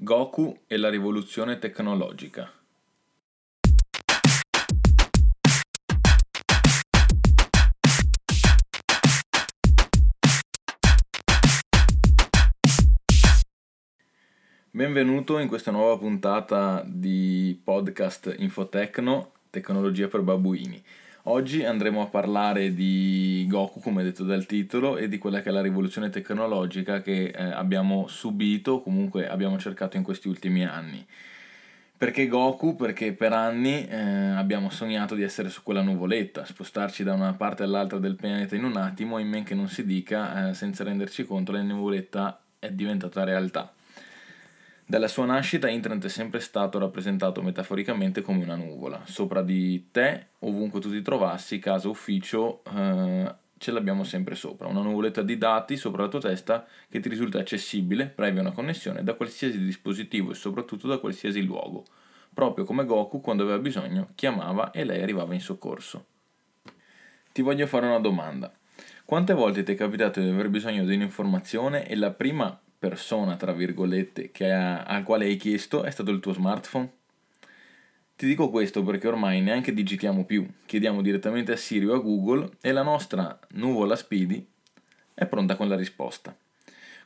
Goku e la rivoluzione tecnologica. Benvenuto in questa nuova puntata di podcast Infotecno, tecnologia per babbuini. Oggi andremo a parlare di Goku, come detto dal titolo, e di quella che è la rivoluzione tecnologica che eh, abbiamo subito, comunque abbiamo cercato in questi ultimi anni. Perché Goku? Perché per anni eh, abbiamo sognato di essere su quella nuvoletta, spostarci da una parte all'altra del pianeta in un attimo, in men che non si dica, eh, senza renderci conto, la nuvoletta è diventata realtà. Dalla sua nascita Internet è sempre stato rappresentato metaforicamente come una nuvola. Sopra di te, ovunque tu ti trovassi, casa, ufficio, eh, ce l'abbiamo sempre sopra. Una nuvoletta di dati sopra la tua testa che ti risulta accessibile, previa una connessione, da qualsiasi dispositivo e soprattutto da qualsiasi luogo. Proprio come Goku, quando aveva bisogno, chiamava e lei arrivava in soccorso. Ti voglio fare una domanda. Quante volte ti è capitato di aver bisogno di un'informazione e la prima persona, tra virgolette, ha, al quale hai chiesto è stato il tuo smartphone? Ti dico questo perché ormai neanche digitiamo più, chiediamo direttamente a Siri o a Google e la nostra nuvola Speedy è pronta con la risposta.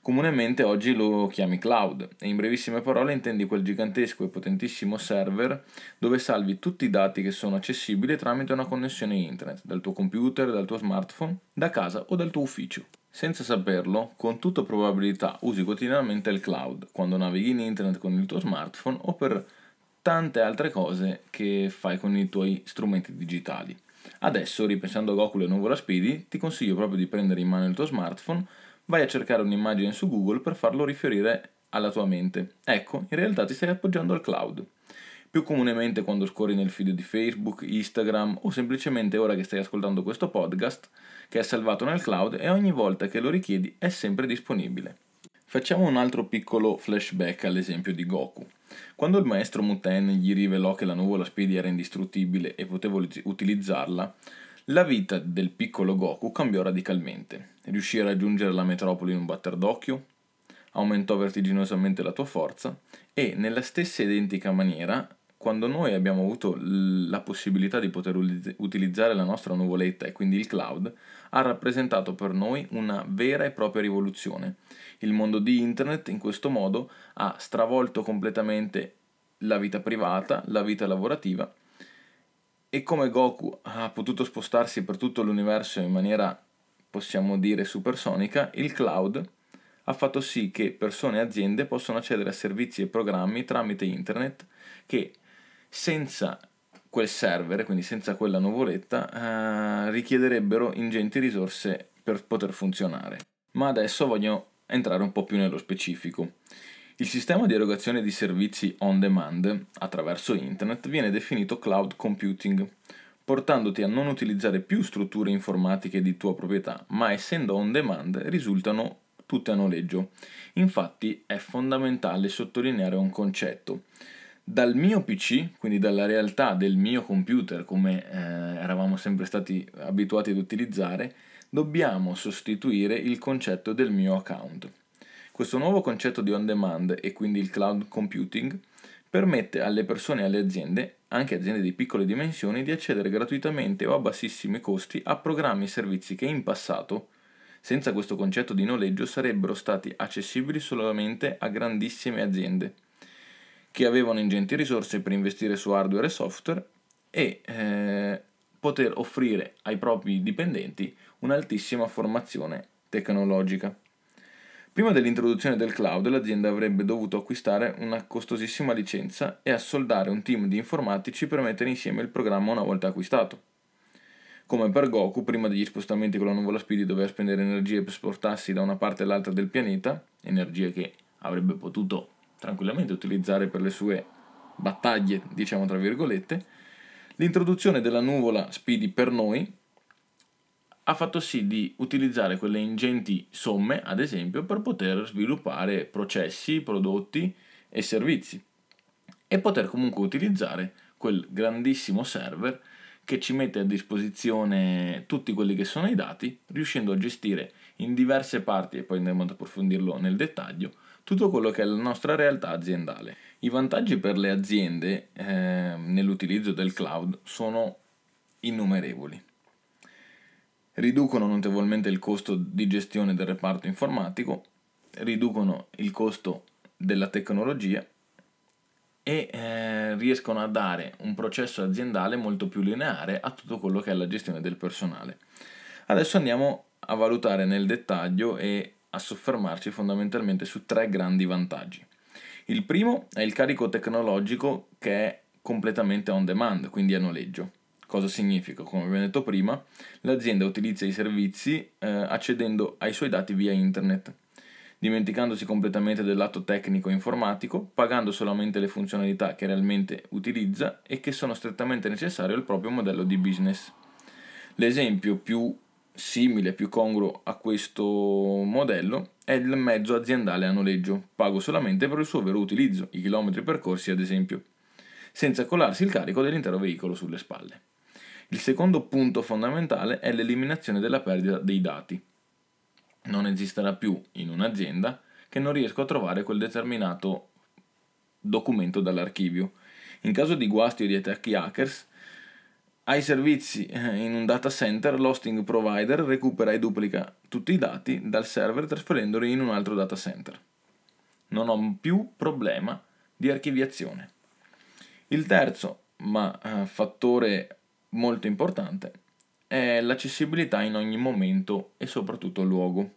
Comunemente oggi lo chiami cloud e in brevissime parole intendi quel gigantesco e potentissimo server dove salvi tutti i dati che sono accessibili tramite una connessione internet, dal tuo computer, dal tuo smartphone, da casa o dal tuo ufficio. Senza saperlo, con tutta probabilità usi quotidianamente il cloud quando navighi in internet con il tuo smartphone o per tante altre cose che fai con i tuoi strumenti digitali. Adesso, ripensando a Goku e Nuvola Speedy, ti consiglio proprio di prendere in mano il tuo smartphone, vai a cercare un'immagine su Google per farlo riferire alla tua mente. Ecco, in realtà ti stai appoggiando al cloud. Più comunemente quando scorri nel feed di Facebook, Instagram o semplicemente ora che stai ascoltando questo podcast, che è salvato nel cloud e ogni volta che lo richiedi è sempre disponibile. Facciamo un altro piccolo flashback all'esempio di Goku. Quando il maestro Muten gli rivelò che la nuvola Speedy era indistruttibile e potevo utilizzarla, la vita del piccolo Goku cambiò radicalmente. Riuscì a raggiungere la metropoli in un batter d'occhio, aumentò vertiginosamente la tua forza e, nella stessa identica maniera, quando noi abbiamo avuto la possibilità di poter utilizzare la nostra nuvoletta e quindi il cloud, ha rappresentato per noi una vera e propria rivoluzione. Il mondo di internet in questo modo ha stravolto completamente la vita privata, la vita lavorativa e come Goku ha potuto spostarsi per tutto l'universo in maniera, possiamo dire, supersonica, il cloud ha fatto sì che persone e aziende possano accedere a servizi e programmi tramite internet che senza quel server, quindi senza quella nuvoletta, eh, richiederebbero ingenti risorse per poter funzionare. Ma adesso voglio entrare un po' più nello specifico. Il sistema di erogazione di servizi on demand attraverso internet viene definito cloud computing, portandoti a non utilizzare più strutture informatiche di tua proprietà, ma essendo on demand risultano tutte a noleggio. Infatti è fondamentale sottolineare un concetto dal mio PC, quindi dalla realtà del mio computer come eh, eravamo sempre stati abituati ad utilizzare, dobbiamo sostituire il concetto del mio account. Questo nuovo concetto di on demand e quindi il cloud computing permette alle persone e alle aziende, anche aziende di piccole dimensioni, di accedere gratuitamente o a bassissimi costi a programmi e servizi che in passato, senza questo concetto di noleggio, sarebbero stati accessibili solamente a grandissime aziende che avevano ingenti risorse per investire su hardware e software e eh, poter offrire ai propri dipendenti un'altissima formazione tecnologica. Prima dell'introduzione del cloud l'azienda avrebbe dovuto acquistare una costosissima licenza e assoldare un team di informatici per mettere insieme il programma una volta acquistato. Come per Goku, prima degli spostamenti con la nuvola Speedy doveva spendere energie per spostarsi da una parte all'altra del pianeta, energie che avrebbe potuto tranquillamente utilizzare per le sue battaglie, diciamo tra virgolette, l'introduzione della nuvola Speedy per noi ha fatto sì di utilizzare quelle ingenti somme, ad esempio, per poter sviluppare processi, prodotti e servizi e poter comunque utilizzare quel grandissimo server che ci mette a disposizione tutti quelli che sono i dati, riuscendo a gestire in diverse parti, e poi andremo ad approfondirlo nel dettaglio, tutto quello che è la nostra realtà aziendale. I vantaggi per le aziende eh, nell'utilizzo del cloud sono innumerevoli. Riducono notevolmente il costo di gestione del reparto informatico, riducono il costo della tecnologia e eh, riescono a dare un processo aziendale molto più lineare a tutto quello che è la gestione del personale. Adesso andiamo a valutare nel dettaglio e a soffermarci fondamentalmente su tre grandi vantaggi. Il primo è il carico tecnologico che è completamente on demand, quindi a noleggio. Cosa significa? Come abbiamo detto prima, l'azienda utilizza i servizi eh, accedendo ai suoi dati via internet, dimenticandosi completamente del lato tecnico e informatico, pagando solamente le funzionalità che realmente utilizza e che sono strettamente necessarie al proprio modello di business. L'esempio più simile, più congruo a questo modello è il mezzo aziendale a noleggio, pago solamente per il suo vero utilizzo, i chilometri percorsi ad esempio, senza collarsi il carico dell'intero veicolo sulle spalle. Il secondo punto fondamentale è l'eliminazione della perdita dei dati. Non esisterà più in un'azienda che non riesco a trovare quel determinato documento dall'archivio. In caso di guasti o di attacchi hackers, ai servizi eh, in un data center, l'hosting provider recupera e duplica tutti i dati dal server trasferendoli in un altro data center. Non ho più problema di archiviazione. Il terzo, ma eh, fattore molto importante, è l'accessibilità in ogni momento e soprattutto luogo.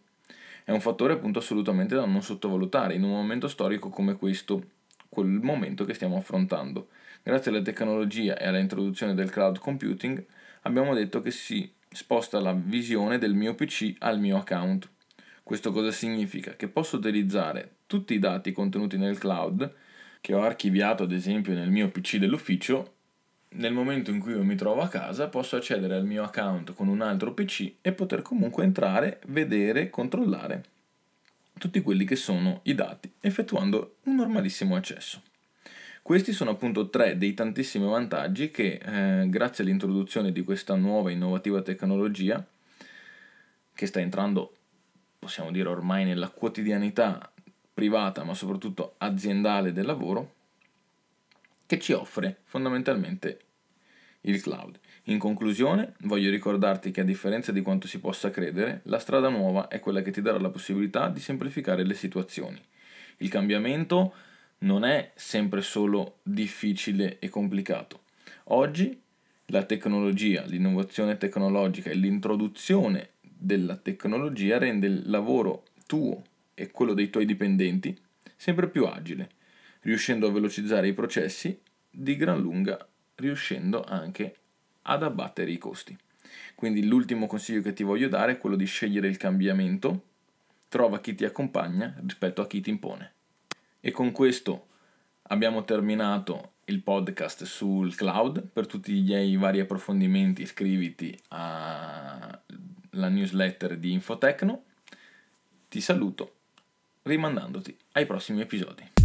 È un fattore appunto assolutamente da non sottovalutare in un momento storico come questo, quel momento che stiamo affrontando Grazie alla tecnologia e all'introduzione del cloud computing abbiamo detto che si sposta la visione del mio PC al mio account. Questo cosa significa? Che posso utilizzare tutti i dati contenuti nel cloud, che ho archiviato ad esempio nel mio PC dell'ufficio, nel momento in cui io mi trovo a casa posso accedere al mio account con un altro PC e poter comunque entrare, vedere, controllare tutti quelli che sono i dati, effettuando un normalissimo accesso. Questi sono appunto tre dei tantissimi vantaggi che eh, grazie all'introduzione di questa nuova innovativa tecnologia che sta entrando, possiamo dire ormai nella quotidianità privata ma soprattutto aziendale del lavoro, che ci offre fondamentalmente il cloud. In conclusione, voglio ricordarti che a differenza di quanto si possa credere, la strada nuova è quella che ti darà la possibilità di semplificare le situazioni. Il cambiamento non è sempre solo difficile e complicato. Oggi la tecnologia, l'innovazione tecnologica e l'introduzione della tecnologia rende il lavoro tuo e quello dei tuoi dipendenti sempre più agile, riuscendo a velocizzare i processi di gran lunga, riuscendo anche ad abbattere i costi. Quindi l'ultimo consiglio che ti voglio dare è quello di scegliere il cambiamento, trova chi ti accompagna rispetto a chi ti impone. E con questo abbiamo terminato il podcast sul cloud. Per tutti i vari approfondimenti iscriviti alla newsletter di Infotecno. Ti saluto rimandandoti ai prossimi episodi.